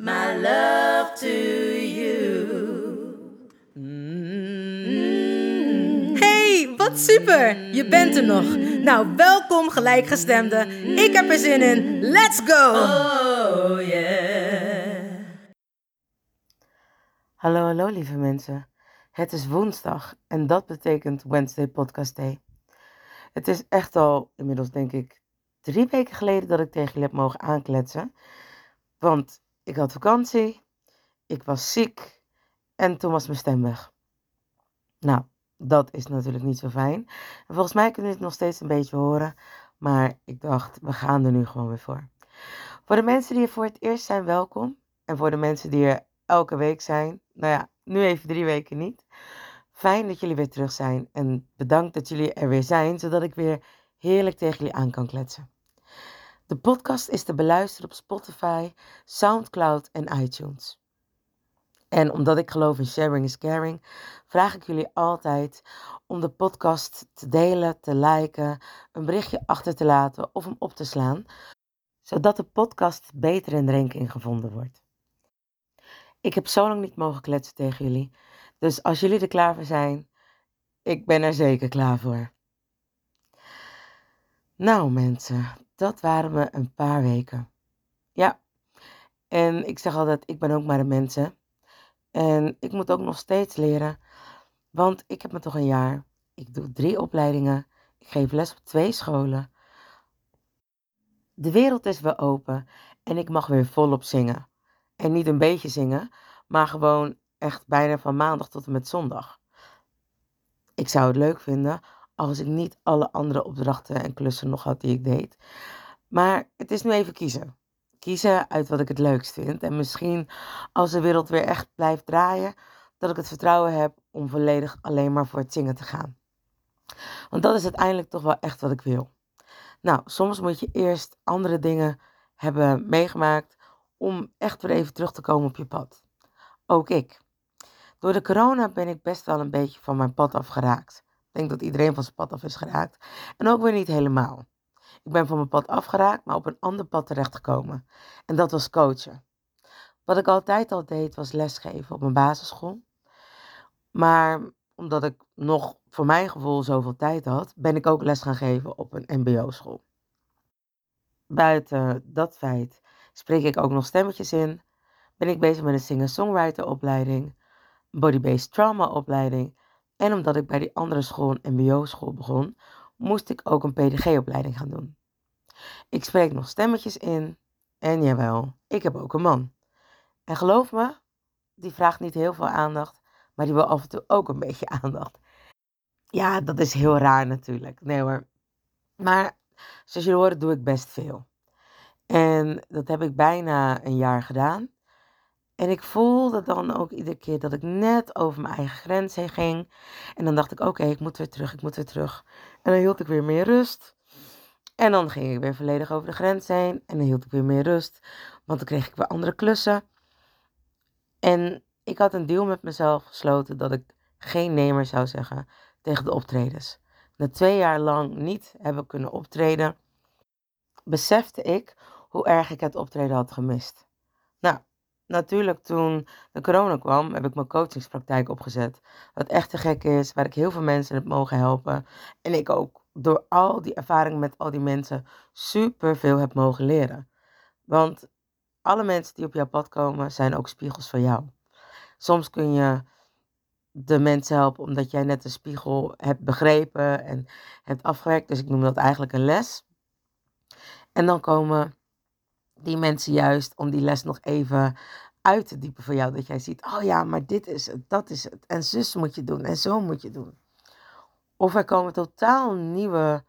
my love to you. Hey, wat super! Je bent er nog. Nou, welkom gelijkgestemde. Ik heb er zin in. Let's go! Oh yeah. Hallo, hallo lieve mensen. Het is woensdag en dat betekent Wednesday Podcast Day. Het is echt al inmiddels denk ik drie weken geleden dat ik tegen jullie heb mogen aankletsen. Want ik had vakantie, ik was ziek en toen was mijn stem weg. Nou, dat is natuurlijk niet zo fijn. En volgens mij kunnen jullie het nog steeds een beetje horen. Maar ik dacht, we gaan er nu gewoon weer voor. Voor de mensen die er voor het eerst zijn, welkom. En voor de mensen die er elke week zijn, nou ja, nu even drie weken niet. Fijn dat jullie weer terug zijn en bedankt dat jullie er weer zijn, zodat ik weer heerlijk tegen jullie aan kan kletsen. De podcast is te beluisteren op Spotify, SoundCloud en iTunes. En omdat ik geloof in sharing is caring, vraag ik jullie altijd om de podcast te delen, te liken, een berichtje achter te laten of hem op te slaan, zodat de podcast beter in de ranking gevonden wordt. Ik heb zo lang niet mogen kletsen tegen jullie, dus als jullie er klaar voor zijn, ik ben er zeker klaar voor. Nou mensen, dat waren we een paar weken. Ja, en ik zeg altijd, ik ben ook maar een mensen. En ik moet ook nog steeds leren, want ik heb me toch een jaar. Ik doe drie opleidingen, ik geef les op twee scholen. De wereld is weer open en ik mag weer volop zingen. En niet een beetje zingen, maar gewoon echt bijna van maandag tot en met zondag. Ik zou het leuk vinden als ik niet alle andere opdrachten en klussen nog had die ik deed. Maar het is nu even kiezen. Kiezen uit wat ik het leukst vind. En misschien als de wereld weer echt blijft draaien, dat ik het vertrouwen heb om volledig alleen maar voor het zingen te gaan. Want dat is uiteindelijk toch wel echt wat ik wil. Nou, soms moet je eerst andere dingen hebben meegemaakt om echt weer even terug te komen op je pad. Ook ik. Door de corona ben ik best wel een beetje van mijn pad afgeraakt. Ik denk dat iedereen van zijn pad af is geraakt. En ook weer niet helemaal. Ik ben van mijn pad afgeraakt, maar op een ander pad terechtgekomen. En dat was coachen. Wat ik altijd al deed, was lesgeven op mijn basisschool. Maar omdat ik nog voor mijn gevoel zoveel tijd had, ben ik ook les gaan geven op een MBO-school. Buiten dat feit spreek ik ook nog stemmetjes in. Ben ik bezig met een singer-songwriter opleiding, een body-based trauma opleiding. En omdat ik bij die andere school, een MBO-school begon, moest ik ook een PDG-opleiding gaan doen. Ik spreek nog stemmetjes in. En jawel, ik heb ook een man. En geloof me, die vraagt niet heel veel aandacht, maar die wil af en toe ook een beetje aandacht. Ja, dat is heel raar natuurlijk. Nee hoor. Maar zoals jullie horen, doe ik best veel. En dat heb ik bijna een jaar gedaan. En ik voelde dan ook iedere keer dat ik net over mijn eigen grens heen ging. En dan dacht ik, oké, ik moet weer terug, ik moet weer terug. En dan hield ik weer meer rust. En dan ging ik weer volledig over de grens heen. En dan hield ik weer meer rust. Want dan kreeg ik weer andere klussen. En ik had een deal met mezelf gesloten dat ik geen nee meer zou zeggen tegen de optredens. Na twee jaar lang niet hebben kunnen optreden, besefte ik hoe erg ik het optreden had gemist. Nou, natuurlijk toen de corona kwam, heb ik mijn coachingspraktijk opgezet. Wat echt te gek is, waar ik heel veel mensen heb mogen helpen. En ik ook door al die ervaring met al die mensen super veel heb mogen leren. Want alle mensen die op jouw pad komen, zijn ook spiegels van jou. Soms kun je de mensen helpen omdat jij net de spiegel hebt begrepen en hebt afgewerkt. Dus ik noem dat eigenlijk een les. En dan komen die mensen juist om die les nog even uit te diepen voor jou. Dat jij ziet, oh ja, maar dit is het, dat is het. En zus moet je doen en zo moet je doen. Of er komen totaal nieuwe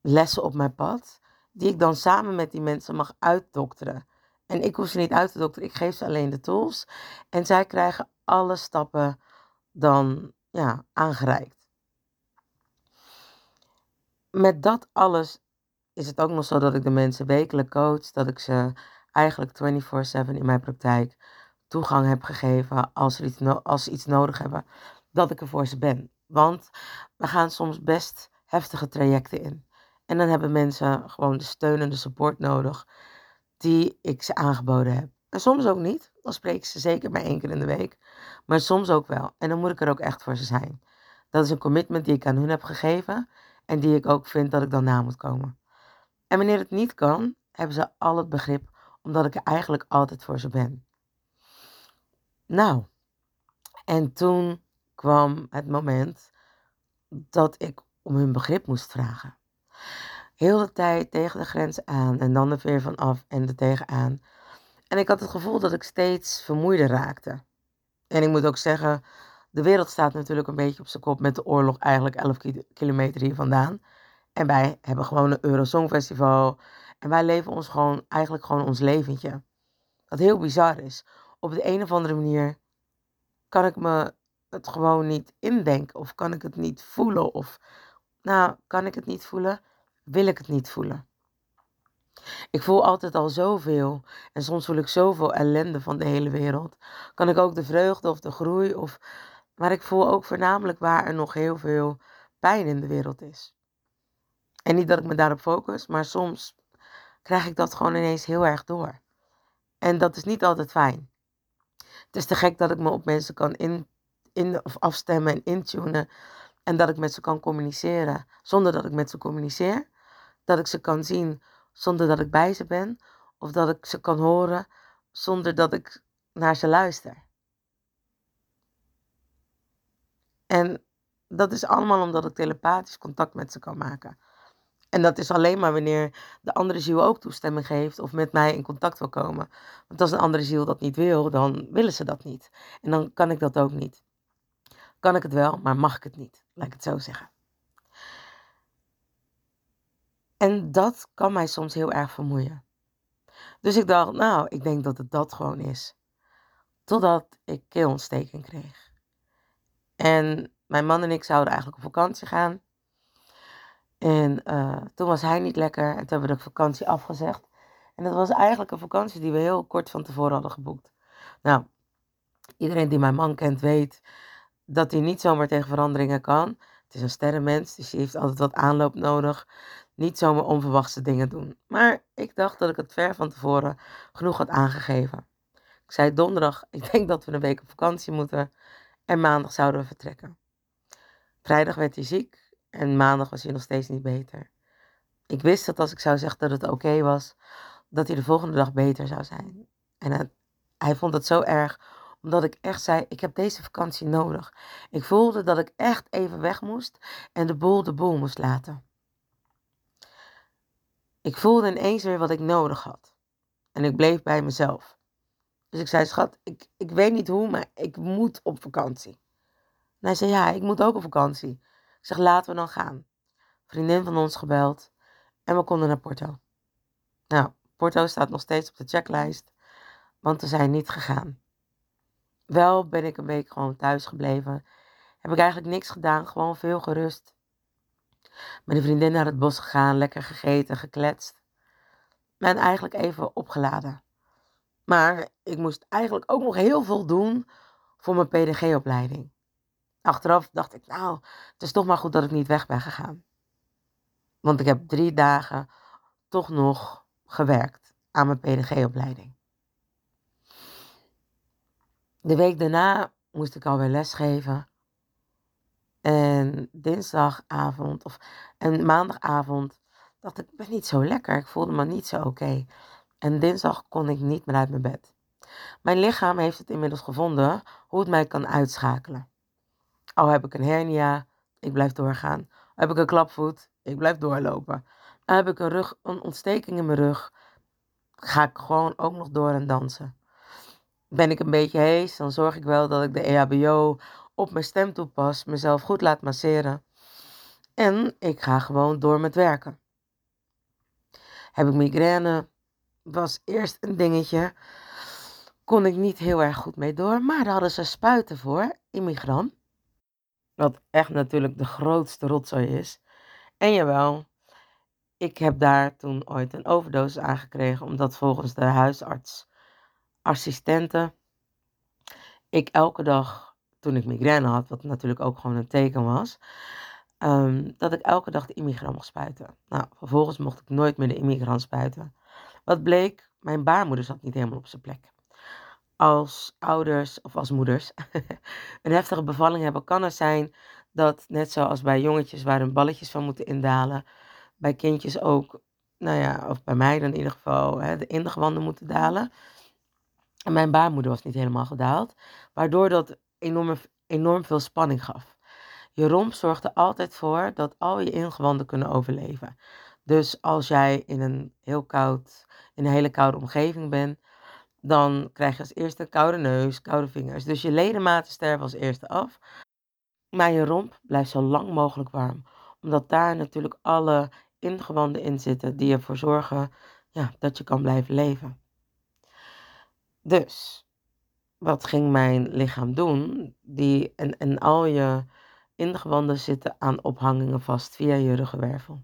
lessen op mijn pad, die ik dan samen met die mensen mag uitdokteren. En ik hoef ze niet uit te dokteren, ik geef ze alleen de tools. En zij krijgen alle stappen dan ja, aangereikt. Met dat alles is het ook nog zo dat ik de mensen wekelijk coach, dat ik ze eigenlijk 24/7 in mijn praktijk toegang heb gegeven als ze, iets als ze iets nodig hebben, dat ik er voor ze ben. Want we gaan soms best heftige trajecten in. En dan hebben mensen gewoon de steun en de support nodig die ik ze aangeboden heb. En soms ook niet. Dan spreek ik ze zeker maar één keer in de week. Maar soms ook wel. En dan moet ik er ook echt voor ze zijn. Dat is een commitment die ik aan hun heb gegeven. En die ik ook vind dat ik dan na moet komen. En wanneer het niet kan, hebben ze al het begrip. Omdat ik er eigenlijk altijd voor ze ben. Nou. En toen kwam het moment dat ik om hun begrip moest vragen. Heel de tijd tegen de grens aan en dan er weer van af en er tegenaan. En ik had het gevoel dat ik steeds vermoeider raakte. En ik moet ook zeggen, de wereld staat natuurlijk een beetje op zijn kop met de oorlog eigenlijk 11 kilometer hier vandaan. En wij hebben gewoon een Eurosong Festival. En wij leven ons gewoon, eigenlijk gewoon ons leventje. Wat heel bizar is. Op de een of andere manier kan ik me het gewoon niet indenken. Of kan ik het niet voelen. Of nou, kan ik het niet voelen? Wil ik het niet voelen? Ik voel altijd al zoveel en soms voel ik zoveel ellende van de hele wereld. Kan ik ook de vreugde of de groei of maar ik voel ook voornamelijk waar er nog heel veel pijn in de wereld is. En niet dat ik me daarop focus, maar soms krijg ik dat gewoon ineens heel erg door. En dat is niet altijd fijn. Het is te gek dat ik me op mensen kan in, in, of afstemmen en intunen. En dat ik met ze kan communiceren zonder dat ik met ze communiceer. Dat ik ze kan zien zonder dat ik bij ze ben. Of dat ik ze kan horen zonder dat ik naar ze luister. En dat is allemaal omdat ik telepathisch contact met ze kan maken. En dat is alleen maar wanneer de andere ziel ook toestemming geeft of met mij in contact wil komen. Want als een andere ziel dat niet wil, dan willen ze dat niet. En dan kan ik dat ook niet. Kan ik het wel, maar mag ik het niet. Laat ik het zo zeggen. En dat kan mij soms heel erg vermoeien. Dus ik dacht, nou, ik denk dat het dat gewoon is. Totdat ik keelontsteking kreeg. En mijn man en ik zouden eigenlijk op vakantie gaan. En uh, toen was hij niet lekker en toen hebben we de vakantie afgezegd. En dat was eigenlijk een vakantie die we heel kort van tevoren hadden geboekt. Nou, iedereen die mijn man kent weet dat hij niet zomaar tegen veranderingen kan. Het is een sterrenmens, dus hij heeft altijd wat aanloop nodig. Niet zomaar onverwachte dingen doen. Maar ik dacht dat ik het ver van tevoren genoeg had aangegeven. Ik zei donderdag, ik denk dat we een week op vakantie moeten. En maandag zouden we vertrekken. Vrijdag werd hij ziek en maandag was hij nog steeds niet beter. Ik wist dat als ik zou zeggen dat het oké was, dat hij de volgende dag beter zou zijn. En hij vond het zo erg omdat ik echt zei, ik heb deze vakantie nodig. Ik voelde dat ik echt even weg moest en de boel de boel moest laten. Ik voelde ineens weer wat ik nodig had. En ik bleef bij mezelf. Dus ik zei, schat, ik, ik weet niet hoe, maar ik moet op vakantie. En hij zei, ja, ik moet ook op vakantie. Zeg, laten we dan gaan. Vriendin van ons gebeld en we konden naar Porto. Nou, Porto staat nog steeds op de checklist, want we zijn niet gegaan. Wel ben ik een week gewoon thuis gebleven. Heb ik eigenlijk niks gedaan, gewoon veel gerust. Met een vriendin naar het bos gegaan, lekker gegeten, gekletst. En eigenlijk even opgeladen. Maar ik moest eigenlijk ook nog heel veel doen voor mijn PDG-opleiding. Achteraf dacht ik, nou, het is toch maar goed dat ik niet weg ben gegaan. Want ik heb drie dagen toch nog gewerkt aan mijn PDG-opleiding. De week daarna moest ik alweer lesgeven. En dinsdagavond of en maandagavond dacht ik, ik ben niet zo lekker. Ik voelde me niet zo oké. En dinsdag kon ik niet meer uit mijn bed. Mijn lichaam heeft het inmiddels gevonden hoe het mij kan uitschakelen. Al heb ik een hernia, ik blijf doorgaan. Heb ik een klapvoet, ik blijf doorlopen. Heb ik een, rug, een ontsteking in mijn rug, ga ik gewoon ook nog door en dansen. Ben ik een beetje hees, dan zorg ik wel dat ik de EHBO op mijn stem toepas, mezelf goed laat masseren. En ik ga gewoon door met werken. Heb ik migraine, was eerst een dingetje. Kon ik niet heel erg goed mee door, maar daar hadden ze spuiten voor, immigrant. Wat echt natuurlijk de grootste rotzooi is. En jawel, ik heb daar toen ooit een overdosis aangekregen, omdat volgens de huisarts, assistenten, ik elke dag, toen ik migraine had, wat natuurlijk ook gewoon een teken was, ehm, dat ik elke dag de immigrant mocht spuiten. Nou, vervolgens mocht ik nooit meer de immigrant spuiten. Wat bleek, mijn baarmoeder zat niet helemaal op zijn plek. Als ouders of als moeders een heftige bevalling hebben, kan het zijn dat net zoals bij jongetjes waar hun balletjes van moeten indalen, bij kindjes ook, nou ja, of bij mij dan in ieder geval, hè, de ingewanden moeten dalen. En mijn baarmoeder was niet helemaal gedaald, waardoor dat enorm, enorm veel spanning gaf. Je romp zorgt er altijd voor dat al je ingewanden kunnen overleven. Dus als jij in een heel koud, in een hele koude omgeving bent, dan krijg je als eerste koude neus, koude vingers. Dus je ledematen sterven als eerste af. Maar je romp blijft zo lang mogelijk warm. Omdat daar natuurlijk alle ingewanden in zitten die ervoor zorgen ja, dat je kan blijven leven. Dus, wat ging mijn lichaam doen? Die, en, en al je ingewanden zitten aan ophangingen vast via je ruggenwervel.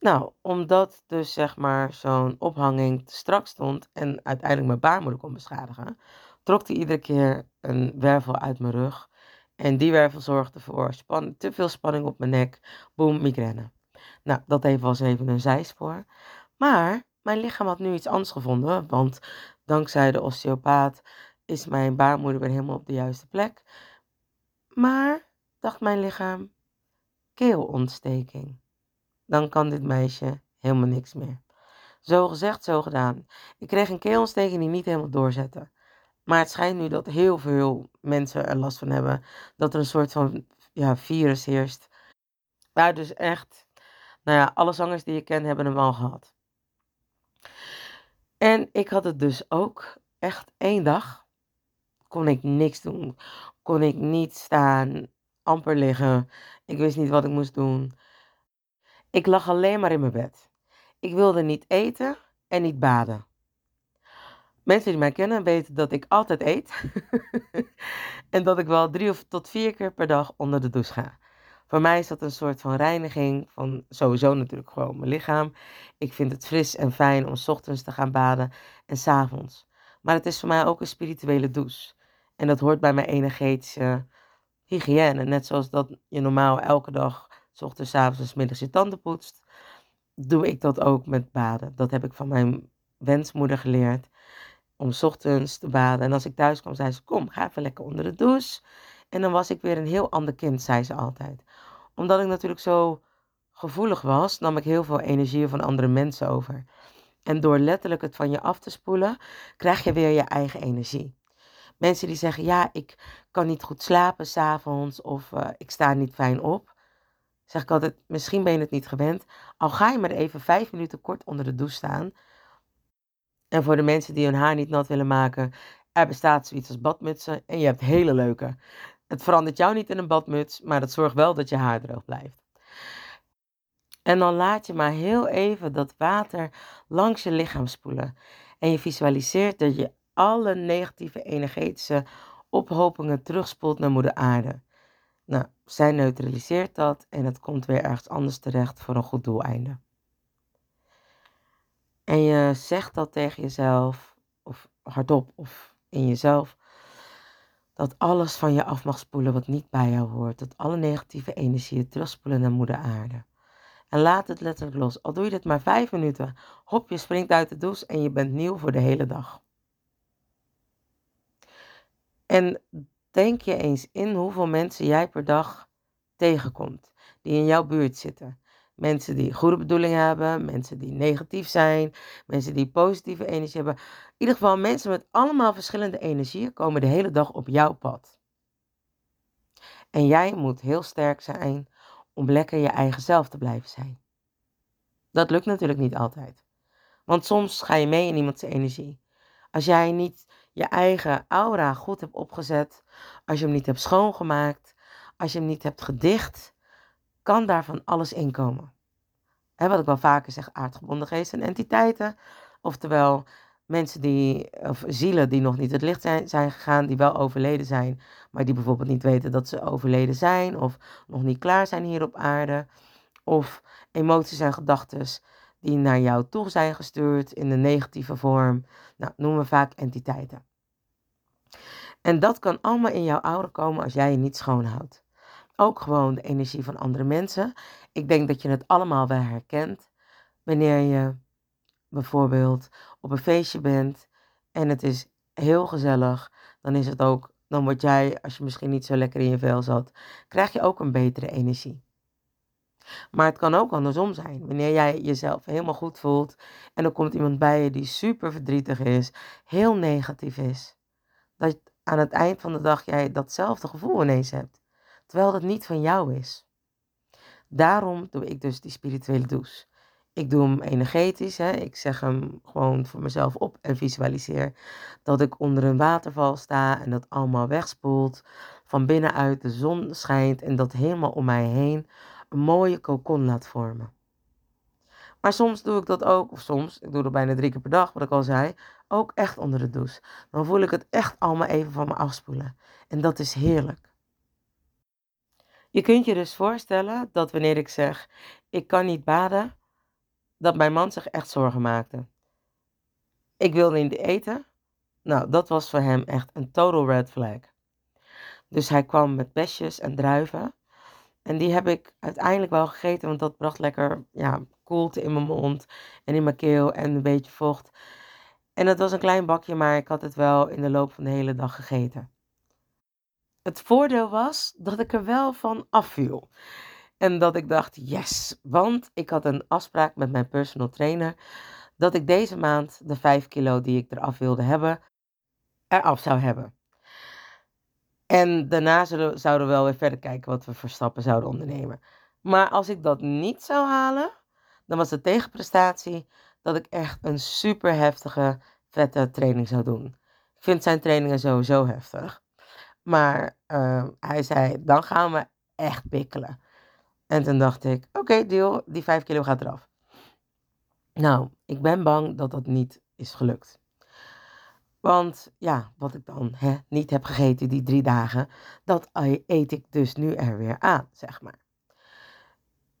Nou, omdat dus zeg maar zo'n ophanging te strak stond en uiteindelijk mijn baarmoeder kon beschadigen, trok hij iedere keer een wervel uit mijn rug. En die wervel zorgde voor te veel spanning op mijn nek, boom, migraine. Nou, dat even was even een zijspoor. Maar mijn lichaam had nu iets anders gevonden, want dankzij de osteopaat is mijn baarmoeder weer helemaal op de juiste plek. Maar, dacht mijn lichaam, keelontsteking dan kan dit meisje helemaal niks meer. Zo gezegd, zo gedaan. Ik kreeg een keelontsteking die niet helemaal doorzette. Maar het schijnt nu dat heel veel mensen er last van hebben. Dat er een soort van ja, virus heerst. Ja, dus echt, nou ja, alle zangers die je kent hebben hem al gehad. En ik had het dus ook echt één dag. Kon ik niks doen. Kon ik niet staan, amper liggen. Ik wist niet wat ik moest doen. Ik lag alleen maar in mijn bed. Ik wilde niet eten en niet baden. Mensen die mij kennen weten dat ik altijd eet. en dat ik wel drie of tot vier keer per dag onder de douche ga. Voor mij is dat een soort van reiniging van sowieso natuurlijk gewoon mijn lichaam. Ik vind het fris en fijn om ochtends te gaan baden en s avonds. Maar het is voor mij ook een spirituele douche. En dat hoort bij mijn energetische hygiëne. Net zoals dat je normaal elke dag s ochtends, avonds s middags je tanden poetst, doe ik dat ook met baden. Dat heb ik van mijn wensmoeder geleerd. Om s ochtends te baden. En als ik thuis kwam, zei ze: Kom, ga even lekker onder de douche. En dan was ik weer een heel ander kind, zei ze altijd. Omdat ik natuurlijk zo gevoelig was, nam ik heel veel energie van andere mensen over. En door letterlijk het van je af te spoelen, krijg je weer je eigen energie. Mensen die zeggen: Ja, ik kan niet goed slapen s'avonds of uh, ik sta niet fijn op zeg ik altijd, misschien ben je het niet gewend. Al ga je maar even vijf minuten kort onder de douche staan. En voor de mensen die hun haar niet nat willen maken, er bestaat zoiets als badmutsen en je hebt hele leuke. Het verandert jou niet in een badmuts, maar het zorgt wel dat je haar droog blijft. En dan laat je maar heel even dat water langs je lichaam spoelen. En je visualiseert dat je alle negatieve energetische ophopingen terugspoelt naar moeder aarde. Nou, zij neutraliseert dat en het komt weer ergens anders terecht voor een goed doeleinde. En je zegt dat tegen jezelf, of hardop of in jezelf, dat alles van je af mag spoelen wat niet bij jou hoort. Dat alle negatieve energieën terugspoelen naar moeder aarde. En laat het letterlijk los. Al doe je dit maar vijf minuten. Hop, je springt uit de douche en je bent nieuw voor de hele dag. En Denk je eens in hoeveel mensen jij per dag tegenkomt die in jouw buurt zitten. Mensen die goede bedoelingen hebben, mensen die negatief zijn, mensen die positieve energie hebben. In ieder geval, mensen met allemaal verschillende energieën komen de hele dag op jouw pad. En jij moet heel sterk zijn om lekker je eigen zelf te blijven zijn. Dat lukt natuurlijk niet altijd. Want soms ga je mee in iemands energie. Als jij niet je eigen aura goed hebt opgezet, als je hem niet hebt schoongemaakt, als je hem niet hebt gedicht, kan daar van alles inkomen. Wat ik wel vaker zeg, aardgebonden geesten en entiteiten. Oftewel mensen die, of zielen die nog niet het licht zijn, zijn gegaan, die wel overleden zijn, maar die bijvoorbeeld niet weten dat ze overleden zijn, of nog niet klaar zijn hier op aarde. Of emoties en gedachten die naar jou toe zijn gestuurd in de negatieve vorm. Nou, noemen we vaak entiteiten. En dat kan allemaal in jouw aura komen als jij je niet schoonhoudt. Ook gewoon de energie van andere mensen. Ik denk dat je het allemaal wel herkent. Wanneer je bijvoorbeeld op een feestje bent en het is heel gezellig, dan is het ook, dan word jij, als je misschien niet zo lekker in je vel zat, krijg je ook een betere energie. Maar het kan ook andersom zijn. Wanneer jij jezelf helemaal goed voelt en er komt iemand bij je die super verdrietig is, heel negatief is. Dat aan het eind van de dag jij datzelfde gevoel ineens hebt. Terwijl dat niet van jou is. Daarom doe ik dus die spirituele douche. Ik doe hem energetisch. Hè. Ik zeg hem gewoon voor mezelf op en visualiseer dat ik onder een waterval sta en dat allemaal wegspoelt. Van binnenuit de zon schijnt en dat helemaal om mij heen een mooie kokon laat vormen. Maar soms doe ik dat ook, of soms, ik doe dat bijna drie keer per dag, wat ik al zei, ook echt onder de douche. Dan voel ik het echt allemaal even van me afspoelen. En dat is heerlijk. Je kunt je dus voorstellen dat wanneer ik zeg, ik kan niet baden, dat mijn man zich echt zorgen maakte. Ik wilde niet eten. Nou, dat was voor hem echt een total red flag. Dus hij kwam met besjes en druiven. En die heb ik uiteindelijk wel gegeten, want dat bracht lekker ja, koelte in mijn mond en in mijn keel en een beetje vocht. En het was een klein bakje, maar ik had het wel in de loop van de hele dag gegeten. Het voordeel was dat ik er wel van afviel. En dat ik dacht, yes, want ik had een afspraak met mijn personal trainer dat ik deze maand de 5 kilo die ik eraf wilde hebben, eraf zou hebben. En daarna zouden we wel weer verder kijken wat we voor stappen zouden ondernemen. Maar als ik dat niet zou halen, dan was de tegenprestatie dat ik echt een super heftige, vette training zou doen. Ik vind zijn trainingen sowieso heftig. Maar uh, hij zei, dan gaan we echt bikkelen. En toen dacht ik, oké, deal, die 5 kilo gaat eraf. Nou, ik ben bang dat dat niet is gelukt. Want ja, wat ik dan hè, niet heb gegeten die drie dagen, dat eet ik dus nu er weer aan, zeg maar.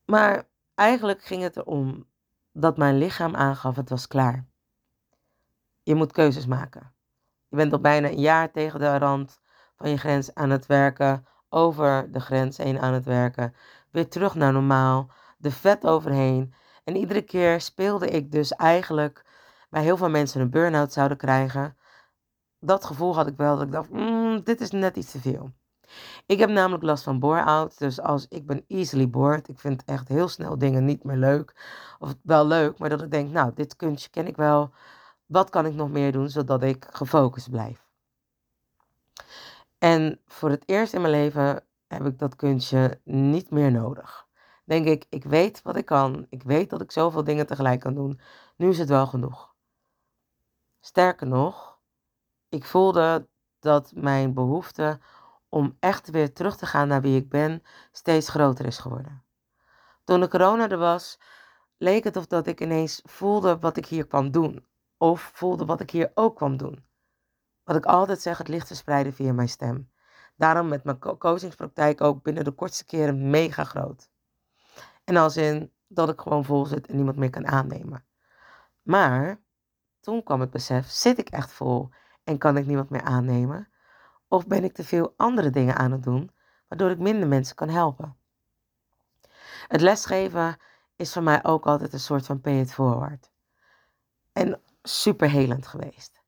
Maar eigenlijk ging het erom dat mijn lichaam aangaf, het was klaar. Je moet keuzes maken. Je bent al bijna een jaar tegen de rand van je grens aan het werken, over de grens heen aan het werken, weer terug naar normaal, de vet overheen. En iedere keer speelde ik dus eigenlijk bij heel veel mensen een burn-out zouden krijgen dat gevoel had ik wel dat ik dacht, mm, dit is net iets te veel. Ik heb namelijk last van bore-out, dus als ik ben easily bored, ik vind echt heel snel dingen niet meer leuk, of wel leuk, maar dat ik denk, nou, dit kunstje ken ik wel, wat kan ik nog meer doen zodat ik gefocust blijf? En voor het eerst in mijn leven heb ik dat kunstje niet meer nodig. Denk ik, ik weet wat ik kan, ik weet dat ik zoveel dingen tegelijk kan doen, nu is het wel genoeg. Sterker nog, ik voelde dat mijn behoefte om echt weer terug te gaan naar wie ik ben steeds groter is geworden. Toen de corona er was, leek het of dat ik ineens voelde wat ik hier kwam doen. Of voelde wat ik hier ook kwam doen. Wat ik altijd zeg, het licht verspreiden via mijn stem. Daarom met mijn coachingspraktijk ook binnen de kortste keren mega groot. En als in dat ik gewoon vol zit en niemand meer kan aannemen. Maar toen kwam het besef, zit ik echt vol en kan ik niemand meer aannemen? Of ben ik te veel andere dingen aan het doen, waardoor ik minder mensen kan helpen? Het lesgeven is voor mij ook altijd een soort van pay it forward. En super helend geweest.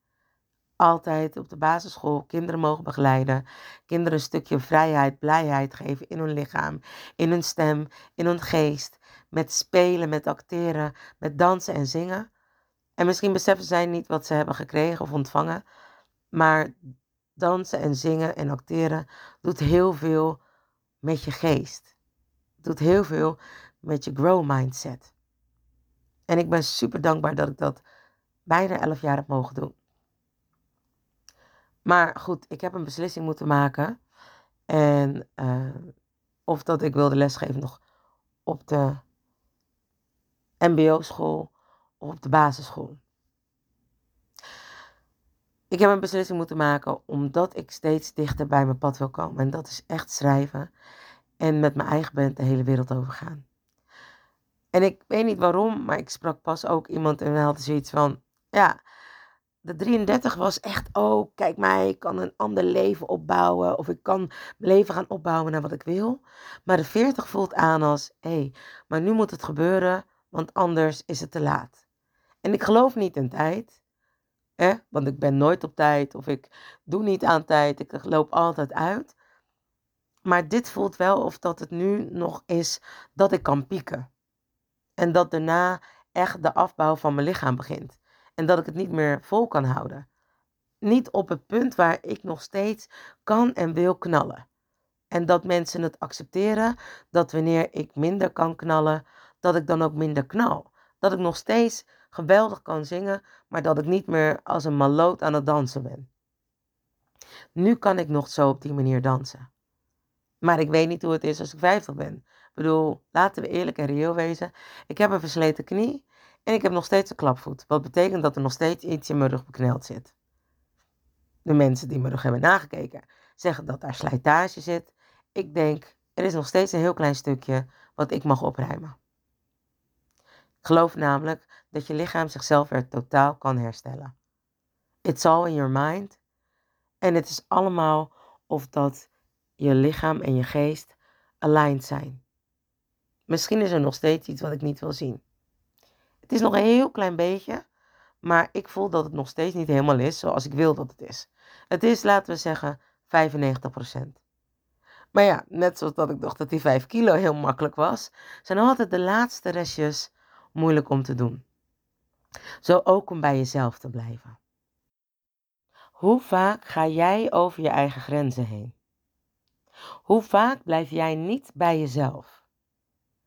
altijd op de basisschool kinderen mogen begeleiden. Kinderen een stukje vrijheid, blijheid geven in hun lichaam, in hun stem, in hun geest. Met spelen, met acteren, met dansen en zingen. En misschien beseffen zij niet wat ze hebben gekregen of ontvangen. Maar dansen en zingen en acteren doet heel veel met je geest. Doet heel veel met je grow mindset. En ik ben super dankbaar dat ik dat bijna elf jaar heb mogen doen. Maar goed, ik heb een beslissing moeten maken. En uh, of dat ik wilde lesgeven nog op de MBO-school of op de basisschool. Ik heb een beslissing moeten maken omdat ik steeds dichter bij mijn pad wil komen. En dat is echt schrijven en met mijn eigen band de hele wereld overgaan. En ik weet niet waarom, maar ik sprak pas ook iemand en had zoiets van, ja, de 33 was echt, oh, kijk mij, ik kan een ander leven opbouwen. Of ik kan mijn leven gaan opbouwen naar wat ik wil. Maar de 40 voelt aan als, hé, hey, maar nu moet het gebeuren, want anders is het te laat. En ik geloof niet in tijd, want ik ben nooit op tijd. Of ik doe niet aan tijd, ik loop altijd uit. Maar dit voelt wel of dat het nu nog is dat ik kan pieken. En dat daarna echt de afbouw van mijn lichaam begint en dat ik het niet meer vol kan houden. Niet op het punt waar ik nog steeds kan en wil knallen. En dat mensen het accepteren dat wanneer ik minder kan knallen, dat ik dan ook minder knal. Dat ik nog steeds geweldig kan zingen, maar dat ik niet meer als een maloot aan het dansen ben. Nu kan ik nog zo op die manier dansen. Maar ik weet niet hoe het is als ik 50 ben. Ik bedoel, laten we eerlijk en reëel wezen. Ik heb een versleten knie en ik heb nog steeds een klapvoet, wat betekent dat er nog steeds iets in mijn rug bekneld zit. De mensen die mijn rug hebben nagekeken zeggen dat daar slijtage zit. Ik denk, er is nog steeds een heel klein stukje wat ik mag opruimen. Ik geloof namelijk dat je lichaam zichzelf weer totaal kan herstellen. It's all in your mind. En het is allemaal of dat je lichaam en je geest aligned zijn. Misschien is er nog steeds iets wat ik niet wil zien. Het is nog een heel klein beetje, maar ik voel dat het nog steeds niet helemaal is zoals ik wil dat het is. Het is, laten we zeggen, 95%. Maar ja, net zoals dat ik dacht dat die 5 kilo heel makkelijk was, zijn altijd de laatste restjes moeilijk om te doen. Zo ook om bij jezelf te blijven. Hoe vaak ga jij over je eigen grenzen heen? Hoe vaak blijf jij niet bij jezelf?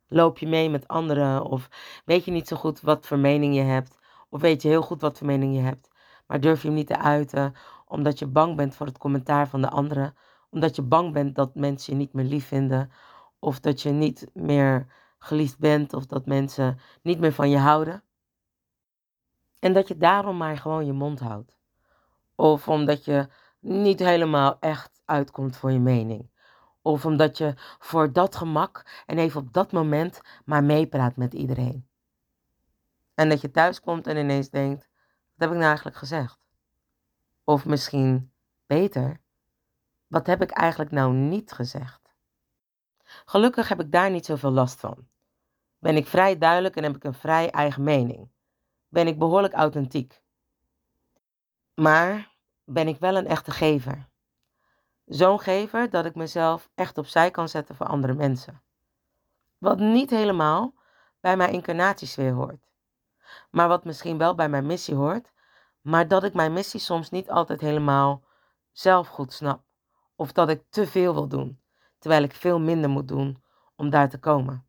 Loop je mee met anderen of weet je niet zo goed wat voor mening je hebt? Of weet je heel goed wat voor mening je hebt, maar durf je hem niet te uiten omdat je bang bent voor het commentaar van de anderen? Omdat je bang bent dat mensen je niet meer lief vinden of dat je niet meer geliefd bent of dat mensen niet meer van je houden? En dat je daarom maar gewoon je mond houdt. Of omdat je niet helemaal echt uitkomt voor je mening. Of omdat je voor dat gemak en even op dat moment maar meepraat met iedereen. En dat je thuis komt en ineens denkt: wat heb ik nou eigenlijk gezegd? Of misschien beter, wat heb ik eigenlijk nou niet gezegd? Gelukkig heb ik daar niet zoveel last van. Ben ik vrij duidelijk en heb ik een vrij eigen mening. Ben ik behoorlijk authentiek. Maar ben ik wel een echte gever. Zo'n gever dat ik mezelf echt opzij kan zetten voor andere mensen. Wat niet helemaal bij mijn incarnatiesfeer hoort. Maar wat misschien wel bij mijn missie hoort, maar dat ik mijn missie soms niet altijd helemaal zelf goed snap. Of dat ik te veel wil doen, terwijl ik veel minder moet doen om daar te komen.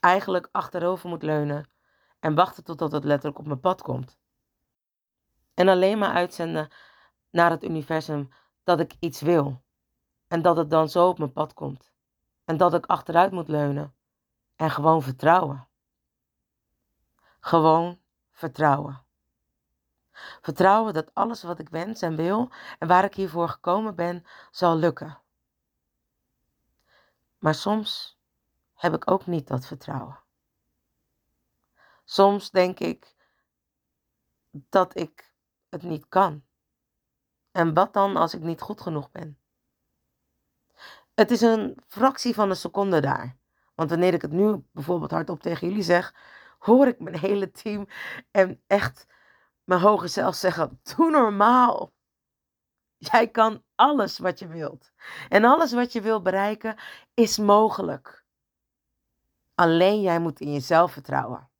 Eigenlijk achterover moet leunen en wachten totdat het letterlijk op mijn pad komt. En alleen maar uitzenden naar het universum dat ik iets wil. En dat het dan zo op mijn pad komt. En dat ik achteruit moet leunen. En gewoon vertrouwen. Gewoon vertrouwen. Vertrouwen dat alles wat ik wens en wil en waar ik hiervoor gekomen ben, zal lukken. Maar soms heb ik ook niet dat vertrouwen. Soms denk ik dat ik het niet kan. En wat dan als ik niet goed genoeg ben? Het is een fractie van een seconde daar. Want wanneer ik het nu bijvoorbeeld hardop tegen jullie zeg, hoor ik mijn hele team en echt mijn hoger zelf zeggen: Doe normaal. Jij kan alles wat je wilt. En alles wat je wilt bereiken is mogelijk. Alleen jij moet in jezelf vertrouwen.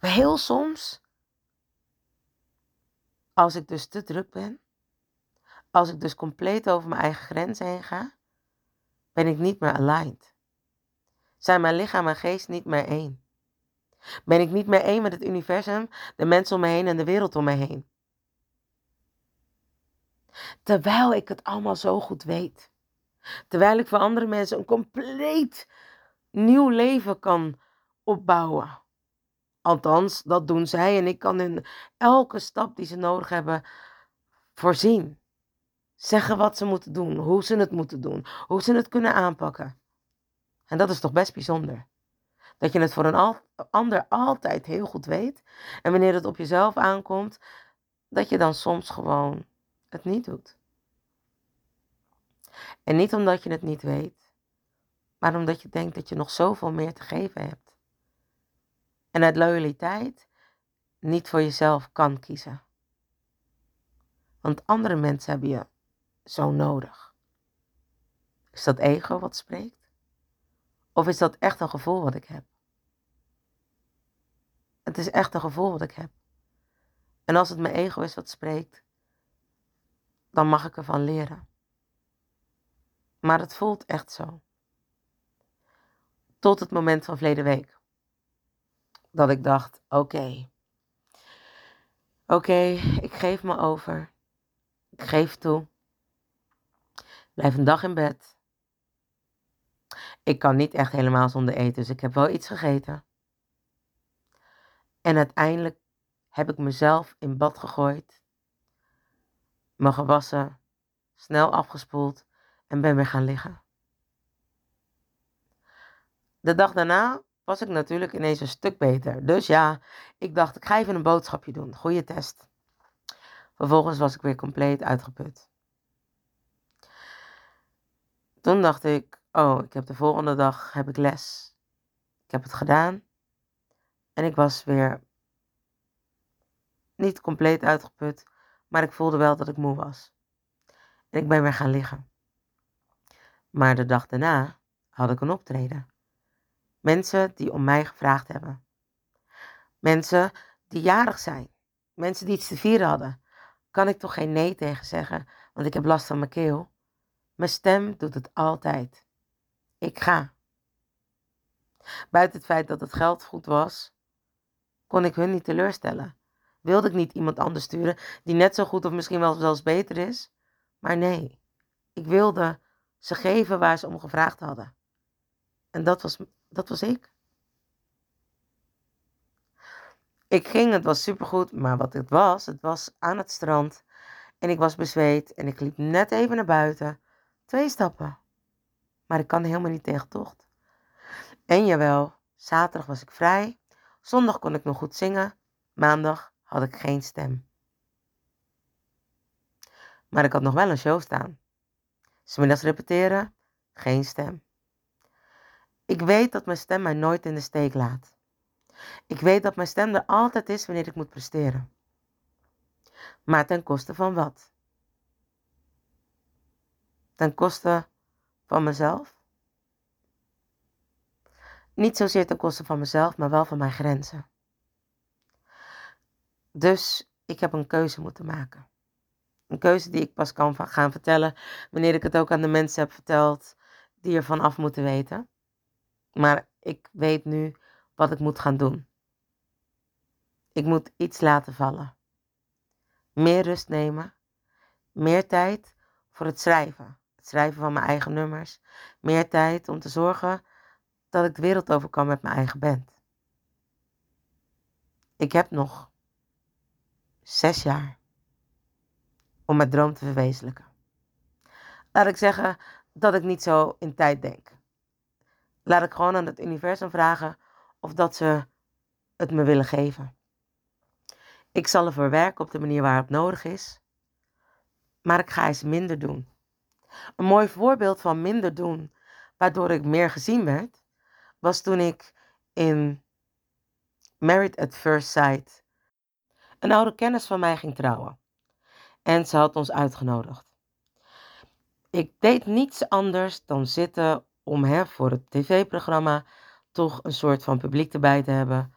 Maar heel soms, als ik dus te druk ben, als ik dus compleet over mijn eigen grens heen ga, ben ik niet meer aligned. Zijn mijn lichaam en geest niet meer één? Ben ik niet meer één met het universum, de mensen om me heen en de wereld om me heen? Terwijl ik het allemaal zo goed weet. Terwijl ik voor andere mensen een compleet nieuw leven kan opbouwen. Althans, dat doen zij en ik kan in elke stap die ze nodig hebben voorzien. Zeggen wat ze moeten doen, hoe ze het moeten doen, hoe ze het kunnen aanpakken. En dat is toch best bijzonder. Dat je het voor een ander altijd heel goed weet. En wanneer het op jezelf aankomt, dat je dan soms gewoon het niet doet. En niet omdat je het niet weet, maar omdat je denkt dat je nog zoveel meer te geven hebt. En uit loyaliteit niet voor jezelf kan kiezen. Want andere mensen hebben je zo nodig. Is dat ego wat spreekt? Of is dat echt een gevoel wat ik heb? Het is echt een gevoel wat ik heb. En als het mijn ego is wat spreekt, dan mag ik ervan leren. Maar het voelt echt zo. Tot het moment van verleden week. Dat ik dacht, oké. Oké, ik geef me over. Ik geef toe. Blijf een dag in bed. Ik kan niet echt helemaal zonder eten, dus ik heb wel iets gegeten. En uiteindelijk heb ik mezelf in bad gegooid me gewassen, snel afgespoeld en ben weer gaan liggen. De dag daarna was ik natuurlijk ineens een stuk beter. Dus ja, ik dacht, ik ga even een boodschapje doen. Goeie test. Vervolgens was ik weer compleet uitgeput. Toen dacht ik, oh, ik heb de volgende dag heb ik les. Ik heb het gedaan. En ik was weer niet compleet uitgeput, maar ik voelde wel dat ik moe was. En ik ben weer gaan liggen. Maar de dag daarna had ik een optreden. Mensen die om mij gevraagd hebben. Mensen die jarig zijn. Mensen die iets te vieren hadden. Kan ik toch geen nee tegen zeggen, want ik heb last van mijn keel. Mijn stem doet het altijd. Ik ga. Buiten het feit dat het geld goed was, kon ik hun niet teleurstellen. Wilde ik niet iemand anders sturen die net zo goed of misschien wel zelfs beter is. Maar nee, ik wilde ze geven waar ze om gevraagd hadden. En dat was, dat was ik. Ik ging, het was supergoed, maar wat het was, het was aan het strand. En ik was bezweet en ik liep net even naar buiten. Twee stappen. Maar ik kan helemaal niet tegen tocht. En jawel, zaterdag was ik vrij. Zondag kon ik nog goed zingen. Maandag had ik geen stem. Maar ik had nog wel een show staan. Smiddags repeteren, geen stem. Ik weet dat mijn stem mij nooit in de steek laat. Ik weet dat mijn stem er altijd is wanneer ik moet presteren. Maar ten koste van wat? Ten koste van mezelf? Niet zozeer ten koste van mezelf, maar wel van mijn grenzen. Dus ik heb een keuze moeten maken. Een keuze die ik pas kan gaan vertellen wanneer ik het ook aan de mensen heb verteld die ervan af moeten weten. Maar ik weet nu wat ik moet gaan doen. Ik moet iets laten vallen. Meer rust nemen. Meer tijd voor het schrijven. Het schrijven van mijn eigen nummers. Meer tijd om te zorgen dat ik de wereld over kan met mijn eigen band. Ik heb nog zes jaar om mijn droom te verwezenlijken. Laat ik zeggen dat ik niet zo in tijd denk. Laat ik gewoon aan het universum vragen of dat ze het me willen geven. Ik zal ervoor werken op de manier waarop nodig is, maar ik ga eens minder doen. Een mooi voorbeeld van minder doen, waardoor ik meer gezien werd, was toen ik in Married at First Sight Een oude kennis van mij ging trouwen. En ze had ons uitgenodigd. Ik deed niets anders dan zitten om hè, voor het tv-programma toch een soort van publiek erbij te hebben.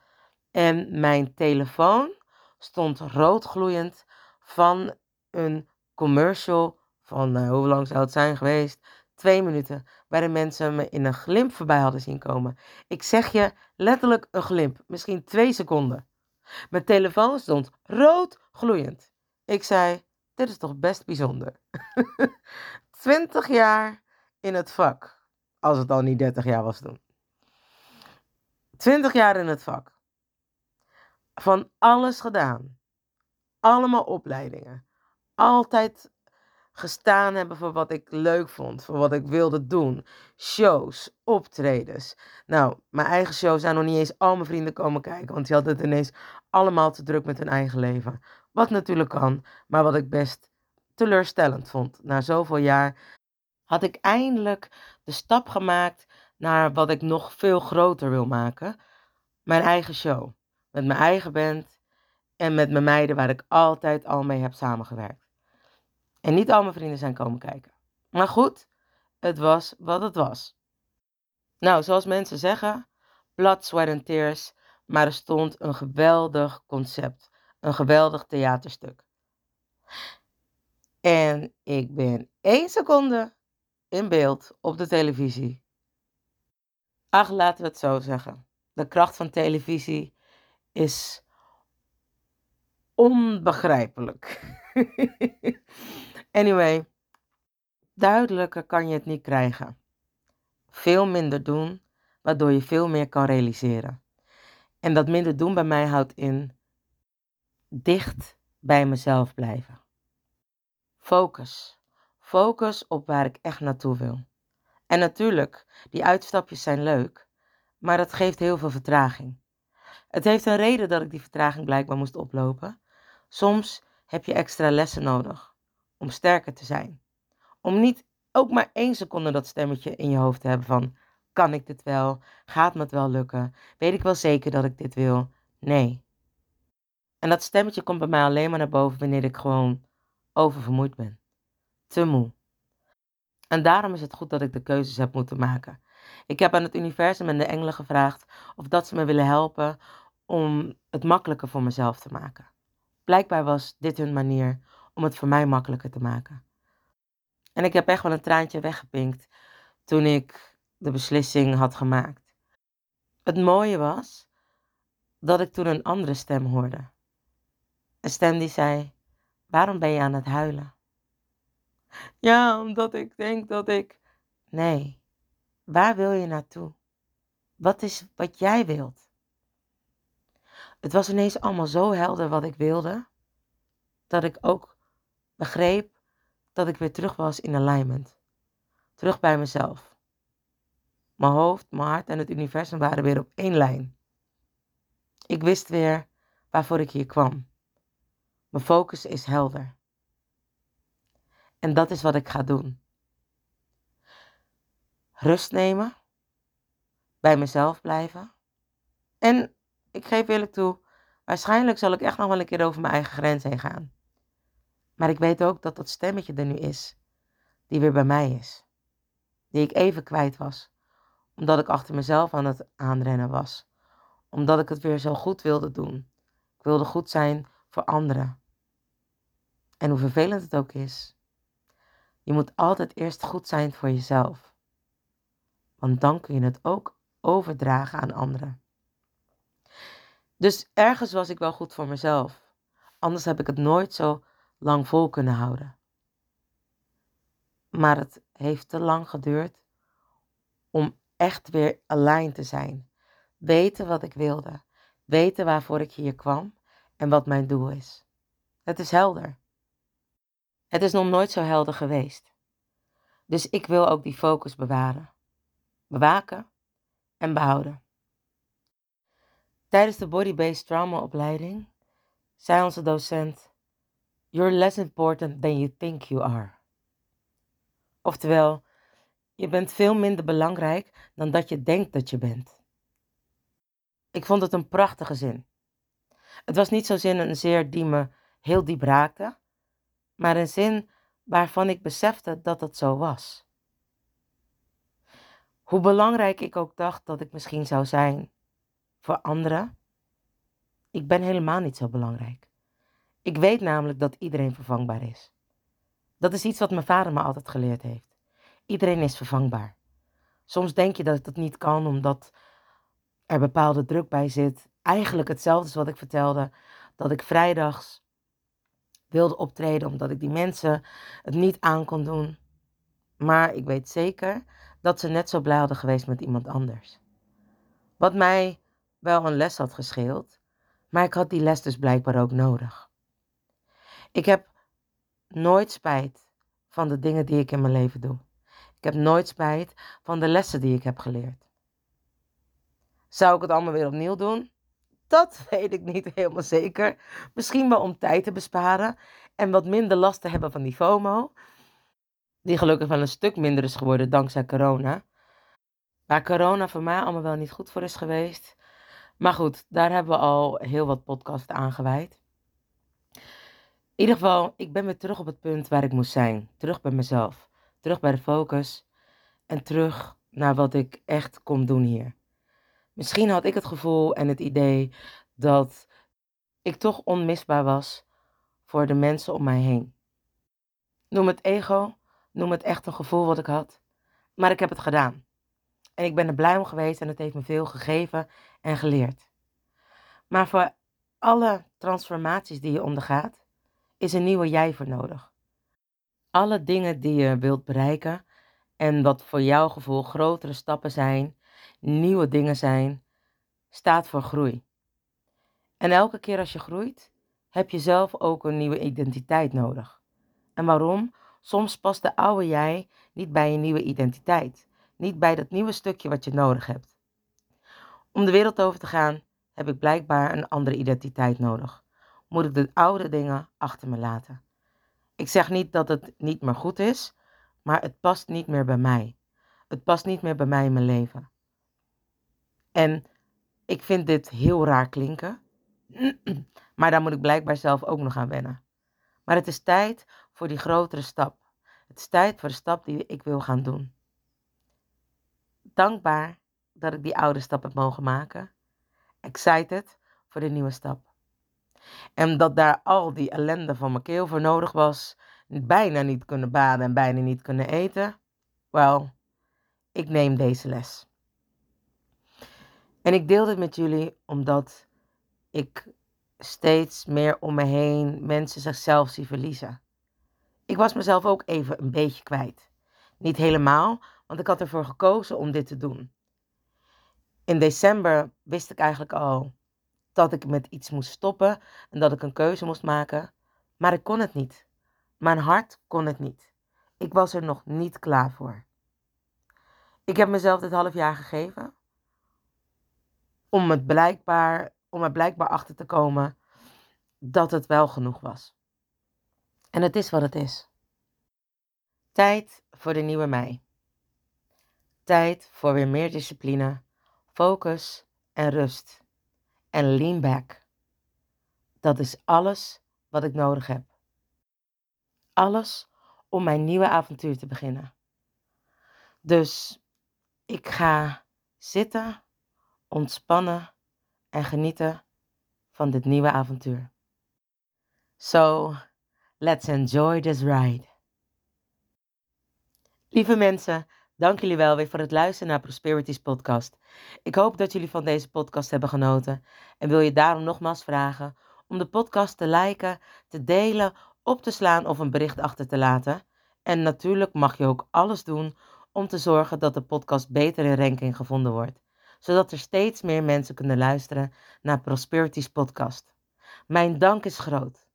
En mijn telefoon stond roodgloeiend van een commercial van, uh, hoe lang zou het zijn geweest? Twee minuten, waarin mensen me in een glimp voorbij hadden zien komen. Ik zeg je letterlijk een glimp, misschien twee seconden. Mijn telefoon stond roodgloeiend. Ik zei, dit is toch best bijzonder. 20 jaar in het vak, als het al niet 30 jaar was toen. 20 jaar in het vak. Van alles gedaan. Allemaal opleidingen. Altijd gestaan hebben voor wat ik leuk vond, voor wat ik wilde doen. Shows, optredens. Nou, mijn eigen show zijn nog niet eens al mijn vrienden komen kijken, want die hadden het ineens allemaal te druk met hun eigen leven. Wat natuurlijk kan, maar wat ik best teleurstellend vond. Na zoveel jaar had ik eindelijk de stap gemaakt naar wat ik nog veel groter wil maken. Mijn eigen show. Met mijn eigen band en met mijn meiden waar ik altijd al mee heb samengewerkt. En niet al mijn vrienden zijn komen kijken. Maar goed, het was wat het was. Nou, zoals mensen zeggen, blood, sweat and tears. Maar er stond een geweldig concept. Een geweldig theaterstuk. En ik ben één seconde in beeld op de televisie. Ach, laten we het zo zeggen. De kracht van televisie is onbegrijpelijk. anyway, duidelijker kan je het niet krijgen. Veel minder doen, waardoor je veel meer kan realiseren. En dat minder doen bij mij houdt in dicht bij mezelf blijven. Focus. Focus op waar ik echt naartoe wil. En natuurlijk, die uitstapjes zijn leuk, maar dat geeft heel veel vertraging. Het heeft een reden dat ik die vertraging blijkbaar moest oplopen. Soms heb je extra lessen nodig om sterker te zijn. Om niet ook maar één seconde dat stemmetje in je hoofd te hebben van kan ik dit wel? Gaat me het wel lukken? Weet ik wel zeker dat ik dit wil? Nee. En dat stemmetje komt bij mij alleen maar naar boven wanneer ik gewoon oververmoeid ben. Te moe. En daarom is het goed dat ik de keuzes heb moeten maken. Ik heb aan het universum en de engelen gevraagd of dat ze me willen helpen om het makkelijker voor mezelf te maken. Blijkbaar was dit hun manier om het voor mij makkelijker te maken. En ik heb echt wel een traantje weggepinkt toen ik de beslissing had gemaakt. Het mooie was dat ik toen een andere stem hoorde. Een stem die zei: Waarom ben je aan het huilen? Ja, omdat ik denk dat ik. Nee, waar wil je naartoe? Wat is wat jij wilt? Het was ineens allemaal zo helder wat ik wilde, dat ik ook begreep dat ik weer terug was in alignment. Terug bij mezelf. Mijn hoofd, mijn hart en het universum waren weer op één lijn. Ik wist weer waarvoor ik hier kwam. Mijn focus is helder. En dat is wat ik ga doen. Rust nemen. Bij mezelf blijven. En ik geef eerlijk toe, waarschijnlijk zal ik echt nog wel een keer over mijn eigen grens heen gaan. Maar ik weet ook dat dat stemmetje er nu is, die weer bij mij is. Die ik even kwijt was, omdat ik achter mezelf aan het aanrennen was. Omdat ik het weer zo goed wilde doen. Ik wilde goed zijn voor anderen. En hoe vervelend het ook is, je moet altijd eerst goed zijn voor jezelf. Want dan kun je het ook overdragen aan anderen. Dus ergens was ik wel goed voor mezelf. Anders heb ik het nooit zo lang vol kunnen houden. Maar het heeft te lang geduurd om echt weer alleen te zijn. Weten wat ik wilde. Weten waarvoor ik hier kwam en wat mijn doel is. Het is helder. Het is nog nooit zo helder geweest. Dus ik wil ook die focus bewaren, bewaken en behouden. Tijdens de Body-Based Trauma opleiding zei onze docent: You're less important than you think you are. Oftewel, je bent veel minder belangrijk dan dat je denkt dat je bent. Ik vond het een prachtige zin. Het was niet zozeer een zeer die me heel diep raakte, maar een zin waarvan ik besefte dat het zo was. Hoe belangrijk ik ook dacht dat ik misschien zou zijn voor anderen, ik ben helemaal niet zo belangrijk. Ik weet namelijk dat iedereen vervangbaar is. Dat is iets wat mijn vader me altijd geleerd heeft. Iedereen is vervangbaar. Soms denk je dat dat niet kan omdat er bepaalde druk bij zit. Eigenlijk hetzelfde als wat ik vertelde, dat ik vrijdags wilde optreden omdat ik die mensen het niet aan kon doen. Maar ik weet zeker dat ze net zo blij hadden geweest met iemand anders. Wat mij wel een les had gescheeld, maar ik had die les dus blijkbaar ook nodig. Ik heb nooit spijt van de dingen die ik in mijn leven doe. Ik heb nooit spijt van de lessen die ik heb geleerd. Zou ik het allemaal weer opnieuw doen? Dat weet ik niet helemaal zeker. Misschien wel om tijd te besparen en wat minder last te hebben van die FOMO. Die gelukkig wel een stuk minder is geworden dankzij corona. Waar corona voor mij allemaal wel niet goed voor is geweest. Maar goed, daar hebben we al heel wat podcasts aan gewijd. In ieder geval, ik ben weer terug op het punt waar ik moest zijn. Terug bij mezelf. Terug bij de focus. En terug naar wat ik echt kom doen hier. Misschien had ik het gevoel en het idee dat ik toch onmisbaar was voor de mensen om mij heen. Noem het ego, noem het echt een gevoel wat ik had. Maar ik heb het gedaan. En ik ben er blij om geweest en het heeft me veel gegeven en geleerd. Maar voor alle transformaties die je ondergaat, is een nieuwe jij voor nodig. Alle dingen die je wilt bereiken en wat voor jouw gevoel grotere stappen zijn, nieuwe dingen zijn, staat voor groei. En elke keer als je groeit, heb je zelf ook een nieuwe identiteit nodig. En waarom? Soms past de oude jij niet bij je nieuwe identiteit, niet bij dat nieuwe stukje wat je nodig hebt. Om de wereld over te gaan, heb ik blijkbaar een andere identiteit nodig. Moet ik de oude dingen achter me laten. Ik zeg niet dat het niet meer goed is, maar het past niet meer bij mij. Het past niet meer bij mij in mijn leven. En ik vind dit heel raar klinken, maar daar moet ik blijkbaar zelf ook nog aan wennen. Maar het is tijd voor die grotere stap. Het is tijd voor de stap die ik wil gaan doen. Dankbaar dat ik die oude stap heb mogen maken. Excited voor de nieuwe stap. En dat daar al die ellende van mijn keel voor nodig was. Bijna niet kunnen baden en bijna niet kunnen eten. Wel, ik neem deze les. En ik deel dit met jullie omdat ik steeds meer om me heen mensen zichzelf zie verliezen. Ik was mezelf ook even een beetje kwijt. Niet helemaal, want ik had ervoor gekozen om dit te doen. In december wist ik eigenlijk al dat ik met iets moest stoppen en dat ik een keuze moest maken, maar ik kon het niet. Mijn hart kon het niet. Ik was er nog niet klaar voor. Ik heb mezelf dit half jaar gegeven om het blijkbaar, om er blijkbaar achter te komen dat het wel genoeg was. En het is wat het is. Tijd voor de nieuwe mij. Tijd voor weer meer discipline, focus en rust. En lean back. Dat is alles wat ik nodig heb. Alles om mijn nieuwe avontuur te beginnen. Dus ik ga zitten ontspannen en genieten van dit nieuwe avontuur. So, let's enjoy this ride. Lieve mensen, dank jullie wel weer voor het luisteren naar Prosperities podcast. Ik hoop dat jullie van deze podcast hebben genoten en wil je daarom nogmaals vragen om de podcast te liken, te delen, op te slaan of een bericht achter te laten. En natuurlijk mag je ook alles doen om te zorgen dat de podcast beter in ranking gevonden wordt zodat er steeds meer mensen kunnen luisteren naar Prosperities podcast. Mijn dank is groot.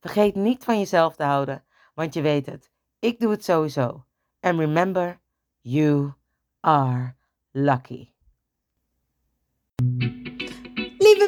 Vergeet niet van jezelf te houden, want je weet het, ik doe het sowieso. And remember, you are lucky.